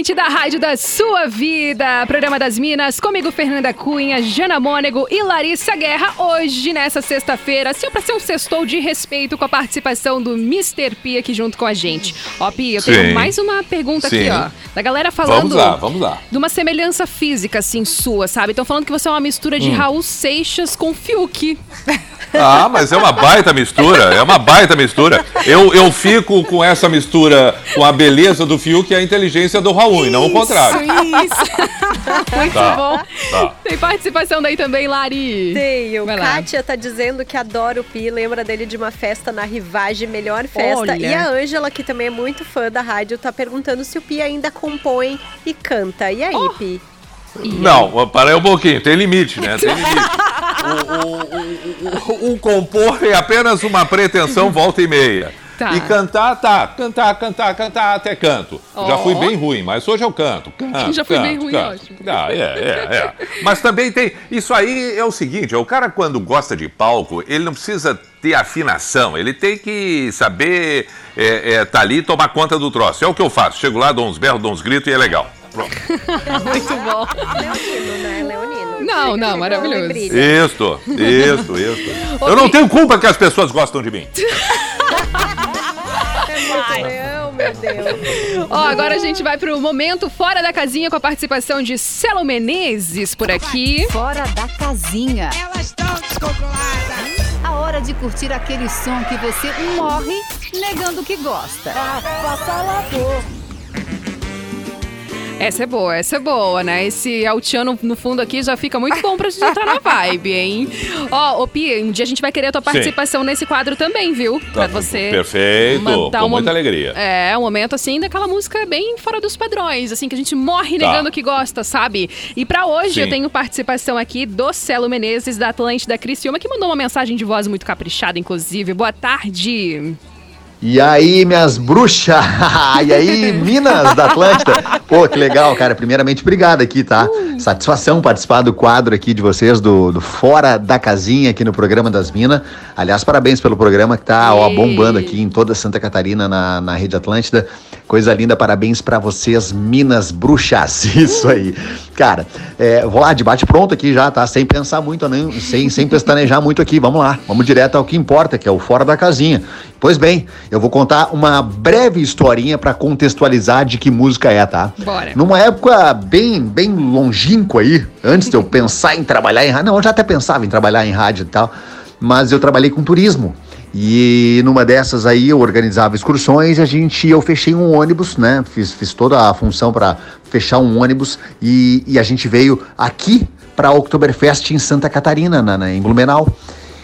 Essa é a Atlântida, a rádio da sua vida. Programa das Minas, comigo Fernanda Cunha, Jana Mônego e Larissa Guerra. Hoje, nessa sexta-feira, assim, pra ser um sextou de respeito com a participação do Mr. P aqui junto com a gente. Ó, Pi, eu tenho Sim. mais uma pergunta Sim. aqui, ó. Da galera falando Vamos lá, vamos lá. de uma semelhança física, assim, sua, sabe? Estão falando que você é uma mistura de Hum. Raul Seixas com Fiuk. Ah, mas é uma baita mistura, é uma baita mistura. Eu, eu fico com essa mistura com a beleza do Fiuk e a inteligência do Raul, e não o contrário. Isso. Muito Tá, bom. tá. Tem participação daí também, Lari. Tenho. Vai lá. Kátia tá dizendo que adora o Pi, lembra dele de uma festa na Rivagem, melhor festa. Olha. E a Ângela, que também é muito fã da rádio, tá perguntando se o Pi ainda compõe e canta. E aí, Oh. Pi? Não, para aí um pouquinho, tem limite, né? Tem limite. O, o- o- o- o compor é apenas uma pretensão volta e meia. Tá. E cantar, tá. Cantar, cantar, cantar, até canto. Já Ó. fui bem ruim, mas hoje eu canto. canto Já fui canto, bem ruim, canto. ótimo. Ah, é, é, é. Mas também tem. Isso aí é o seguinte: o cara, quando gosta de palco, ele não precisa ter afinação, ele tem que saber é, é, tá ali e tomar conta do troço. É o que eu faço. Chego lá, dou uns berros, dou uns gritos e é legal. Pronto. Muito bom. Leonino, né? Leonino. Não, não, maravilhoso. Isso, isso, isso. Eu não tenho culpa que as pessoas gostam de mim. É leão, meu Deus. Ó, agora a gente vai pro momento fora da casinha com a participação de Celo Menezes por aqui. Fora da casinha. Elas estão descontroladas. A hora de curtir aquele som que você morre negando que gosta. Essa é boa, essa é boa, né? Esse altiano no fundo aqui já fica muito bom pra gente entrar na vibe, hein? Ó, ô Pi, um dia a gente vai querer a tua Sim. participação nesse quadro também, viu? Pra Tá, você. Perfeito, mandar com um muita alegria. É, um momento assim daquela música bem fora dos padrões, assim, que a gente morre Tá. negando que gosta, sabe? E pra hoje Sim. eu tenho participação aqui do Celo Menezes, da Atlântida Criciúma, que mandou uma mensagem de voz muito caprichada, inclusive. Boa tarde. E aí, minhas bruxas! e aí, Minas da Atlântida? Pô, que legal, cara. Primeiramente, obrigado aqui, tá? Satisfação participar do quadro aqui de vocês, do, do Fora da Casinha, aqui no programa das Minas. Aliás, parabéns pelo programa que tá ó, bombando aqui em toda Santa Catarina, na, na Rede Atlântida. Coisa linda, parabéns pra vocês, Minas Bruxas. Isso aí. Cara, é, vou lá, debate pronto aqui já, tá? Sem pensar muito, nem, sem, sem pestanejar muito aqui. Vamos lá, vamos direto ao que importa, que é o Fora da Casinha. Pois bem, eu vou contar uma breve historinha pra contextualizar de que música é, tá? Bora. Numa época bem, bem longínqua aí, antes de eu pensar em trabalhar em rádio, não, eu já até pensava em trabalhar em rádio e tal, mas eu trabalhei com turismo. E numa dessas aí eu organizava excursões e a gente, eu fechei um ônibus, né? Fiz, fiz toda a função para fechar um ônibus e, e a gente veio aqui para Oktoberfest em Santa Catarina, na, na- em Blumenau.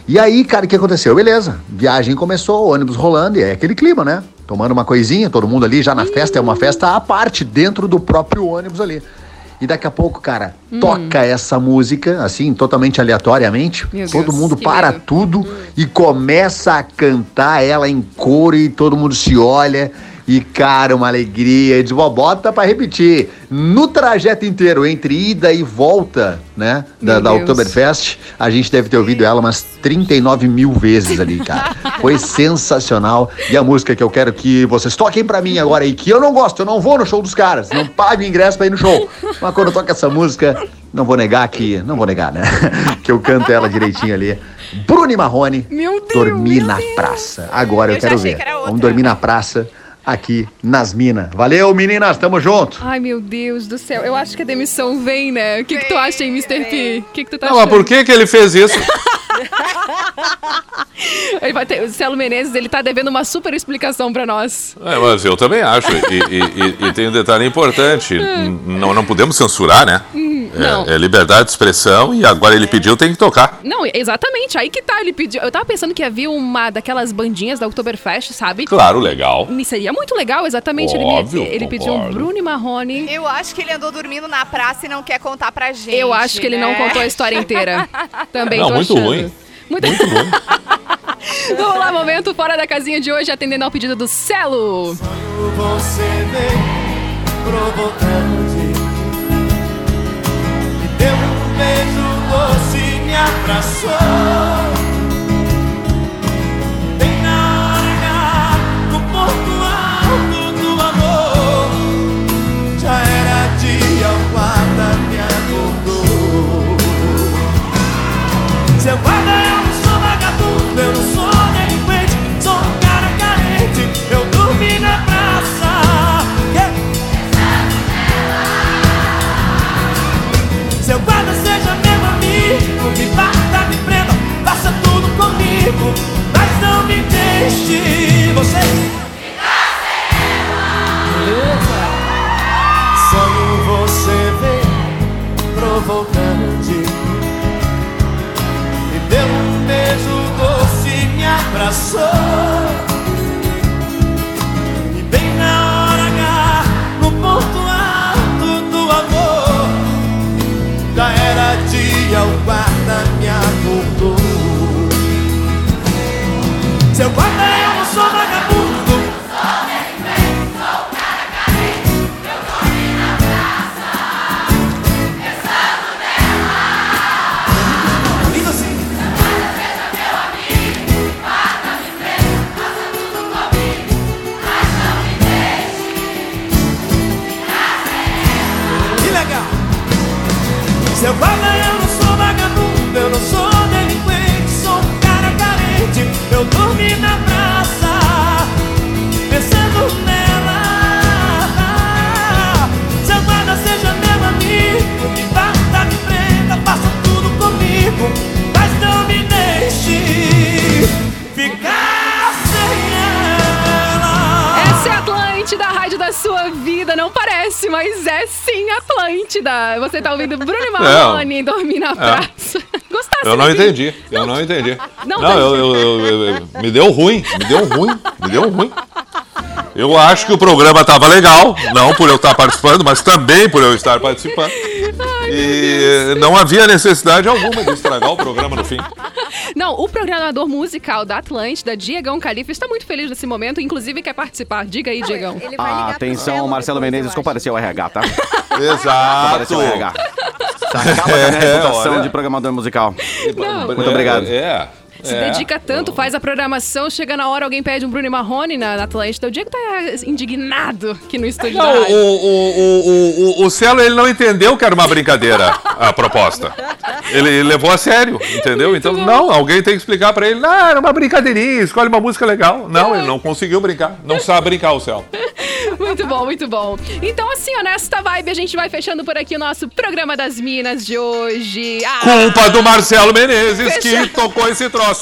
E aí, cara, o que aconteceu? Beleza, viagem começou, ônibus rolando, e é aquele clima, né? Tomando uma coisinha, todo mundo ali já na festa, é uma festa à parte, dentro do próprio ônibus ali. E daqui a pouco, cara, toca essa música, assim, totalmente aleatoriamente. Meu todo Deus, mundo para medo. tudo e começa a cantar ela em coro e todo mundo se olha. E, cara, uma alegria. E diz, "Vó, bota pra repetir. No trajeto inteiro, entre ida e volta, né? Da, Meu da Deus. Oktoberfest, a gente deve ter ouvido ela umas 39 mil vezes ali, cara. Foi sensacional. E a música que eu quero que vocês toquem pra mim agora aí, que eu não gosto, eu não vou no show dos caras. Não pago ingresso pra ir no show. Mas quando toca essa música, não vou negar que. Não vou negar, né? que eu canto ela direitinho ali. Bruni Marrone. Meu Deus. Dormir na praça. Agora eu, Eu quero ver. que. Vamos dormir na praça aqui nas minas. Valeu, meninas, tamo junto. Ai, meu Deus do céu. Eu acho que a demissão vem, né? O que, que tu acha, hein, Mr. P? O que, que tu tá Não, mas achando? por que, que ele fez isso? Ele vai ter, o Celo Menezes, ele tá devendo uma super explicação pra nós. É, mas eu também acho. E, e- e- e tem um detalhe importante: não, não podemos censurar, né? não. É, é liberdade de expressão e agora ele pediu, tem que tocar. Não, exatamente. Aí que tá, ele pediu. Eu tava pensando que havia uma daquelas bandinhas da Oktoberfest, sabe? Claro, legal. E Seria muito legal, exatamente. Ele, Óbvio, me, ele pediu um. Bruno e Marrone. Eu acho que ele andou dormindo na praça e não quer contar pra gente. Eu acho que ele não né? contou a história inteira. Também Não, tô muito achando. ruim. Muito, Muito ruim. Vamos lá, momento fora da casinha de hoje, atendendo ao pedido do Celo. Você vem provocante Me deu um beijo doce, me abraçou sim Atlântida. Você tá ouvindo Bruno e Marrone dormir na praça. Gostasse Eu não entendi, eu não entendi. Não, Não, tá- eu, eu- eu- eu- eu- me deu ruim, me deu ruim, me deu ruim. Eu acho que o programa estava legal, não por eu estar participando, mas também por eu estar participando. E não havia necessidade alguma de estragar o programa no fim. Não, o programador musical da Atlântida, Diegão Califa, está muito feliz nesse momento, inclusive quer participar. Diga aí, Diegão. Atenção, Marcelo Menezes compareceu ao RH, tá? Exato. Compareceu ao RH. Acaba com a minha É, reputação olha. de programador musical. Não. Muito obrigado. É. Se dedica tanto, faz a programação, chega na hora, alguém pede um Bruno Marrone na, na Atlântida. O Diego tá indignado aqui no estúdio da Não, rádio. o, o, o, o, o Celo ele não entendeu que era uma brincadeira a proposta. Ele levou a sério, entendeu? Então, não, alguém tem que explicar pra ele. Não, era uma brincadeirinha, escolhe uma música legal. Não, ele não conseguiu brincar. Não sabe brincar o Celo. Muito bom, muito bom. Então, assim, ó, nesta vibe, a gente vai fechando por aqui o nosso programa das Minas de hoje. Ah, Culpa do Marcelo Menezes que Fecha- tocou esse troço.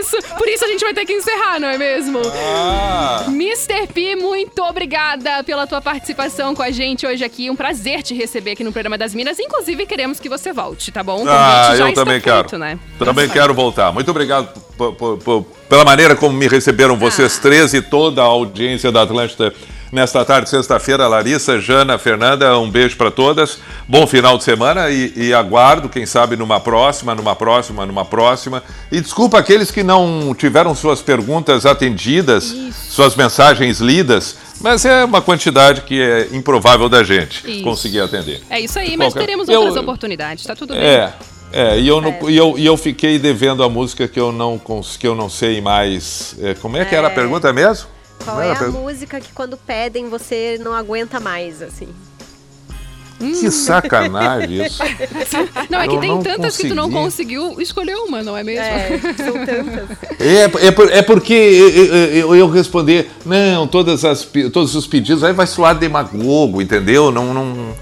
Isso, por isso a gente vai ter que encerrar, não é mesmo? Ah. Mr. P, muito obrigada pela tua participação com a gente hoje aqui. Um prazer te receber aqui no programa das Minas. Inclusive, queremos que você volte, tá bom? Ah, eu também feito, quero. né? Também quero voltar. Muito obrigado p- p- p- pela maneira como me receberam vocês três e toda a audiência da Atlântida nesta tarde, sexta-feira. Larissa, Jana, Fernanda, um beijo para todas. Bom final de semana e, e aguardo, quem sabe, numa próxima, numa próxima, numa próxima. E desculpa aqueles que não tiveram suas perguntas atendidas, suas mensagens lidas, mas é uma quantidade que é improvável da gente Isso. conseguir atender. É isso aí, mas teremos Eu- outras oportunidades, tá tudo bem. É, é, e eu, não, E, eu, e eu fiquei devendo a música que eu não, que eu não sei mais. é, como é que era a É. pergunta mesmo? Qual Como é a pergunta? música que quando pedem você não aguenta mais, assim? Que sacanagem isso. Não, é que Eu tem tantas que tu não consegui. conseguiu escolher uma, não é mesmo? É, são tantas. É, é, por- é porque eu, eu, eu responder, não, todas as, todos os pedidos, aí vai soar demagogo, entendeu? Não, não,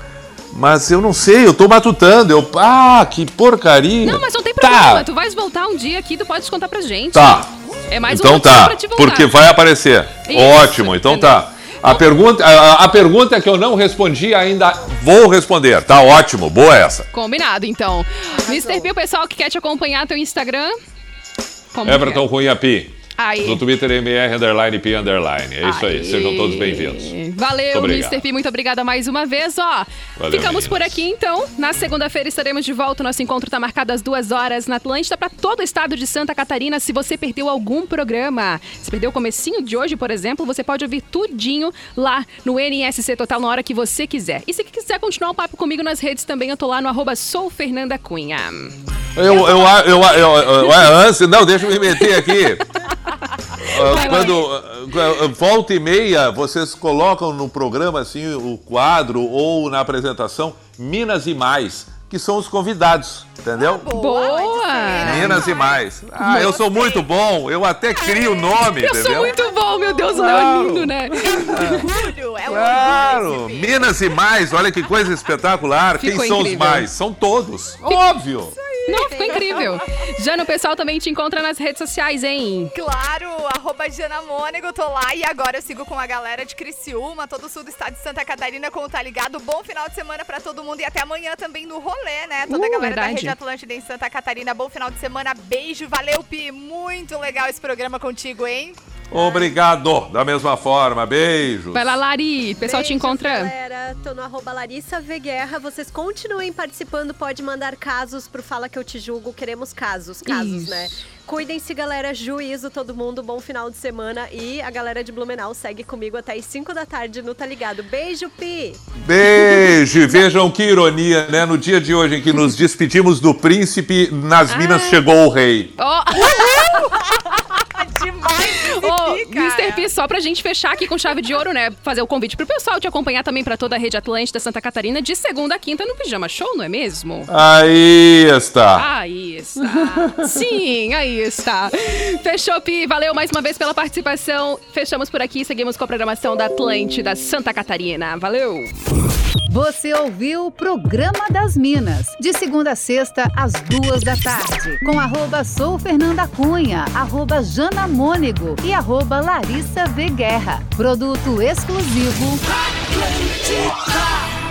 mas eu não sei, eu tô matutando. Eu, ah, que porcaria. Não, mas não tem Tá. problema. Tu vais voltar um dia aqui, tu pode contar pra gente. Tá. É mais um então motivo tá, pra te voltar. porque vai aparecer. Isso, Ótimo, então tá. A pergunta, a, a pergunta que eu não respondi ainda vou responder. Tá ótimo, boa essa. Combinado, então. Mr. P, o pessoal que quer te acompanhar, teu Instagram. Como Everton Cunha Pi. Aí. No Twitter, MR, underline, P, underline. É isso aí, sejam todos bem-vindos. Valeu, obrigado. Mr. P, muito obrigada mais uma vez, ó. Valeu, Ficamos meninas. por aqui, então. Na segunda-feira estaremos de volta. Nosso encontro está marcado às duas horas na Atlântida para todo o estado de Santa Catarina. Se você perdeu algum programa, se perdeu o comecinho de hoje, por exemplo, você pode ouvir tudinho lá no NSC Total na hora que você quiser. E se quiser continuar o papo comigo nas redes também, eu tô lá no arroba sou Fernanda Cunha. Eu, eu, eu, eu, eu, eu- antes, não, deixa eu me meter aqui. Ah, Quando ah, volta e meia, vocês colocam no programa assim o quadro ou na apresentação Minas e Mais, que são os convidados, entendeu? Boa! Minas e Mais. Ah, eu sou muito bom, eu até crio o nome, Eu entendeu? sou muito bom, meu Deus, o Léo é lindo, né? Claro, Minas e Mais, olha que coisa espetacular. Ficou Quem são incrível. os mais? São todos, óbvio. Não, ficou incrível. Jana, o pessoal também te encontra nas redes sociais, hein? Claro, arroba Jana Mônego, tô lá e agora eu sigo com a galera de Criciúma, todo o sul do estado de Santa Catarina, como tá ligado. Bom final de semana pra todo mundo e até amanhã também no rolê, né? Toda a Uh, galera da verdade. Rede Atlântida em Santa Catarina, bom final de semana, beijo, valeu, Pi, muito legal esse programa contigo, hein? Obrigado. Da mesma forma, beijos. Vai lá, Lari. O pessoal te Beijos, encontra. Galera, tô no arroba Larissa V Guerra. Vocês continuem participando, pode mandar casos pro Fala Que Eu Te Julgo. Queremos casos, casos, Isso. né? Cuidem-se, galera. Juízo, todo mundo. Bom final de semana. E a galera de Blumenau segue comigo até as 5 da tarde no Tá Ligado. Beijo, Pi! Beijo! E Vejam que ironia, né? No dia de hoje em que nos despedimos do príncipe, nas Minas chegou o rei. Ó, Demais, Cara. Mr. P, só pra gente fechar aqui com chave de ouro, né? Fazer o convite pro pessoal te acompanhar também pra toda a rede Atlântida Santa Catarina de segunda a quinta no Pijama Show, não é mesmo? Aí está. Aí está. Sim, aí está. Fechou, Pi. Valeu mais uma vez pela participação. Fechamos por aqui e seguimos com a programação da Atlântida Santa Catarina. Valeu! Você ouviu o Programa das Minas, de segunda a sexta, às duas da tarde, com arroba sou Fernanda Cunha, arroba Jana Mônego e arroba Larissa V Guerra. Produto exclusivo Atlântica.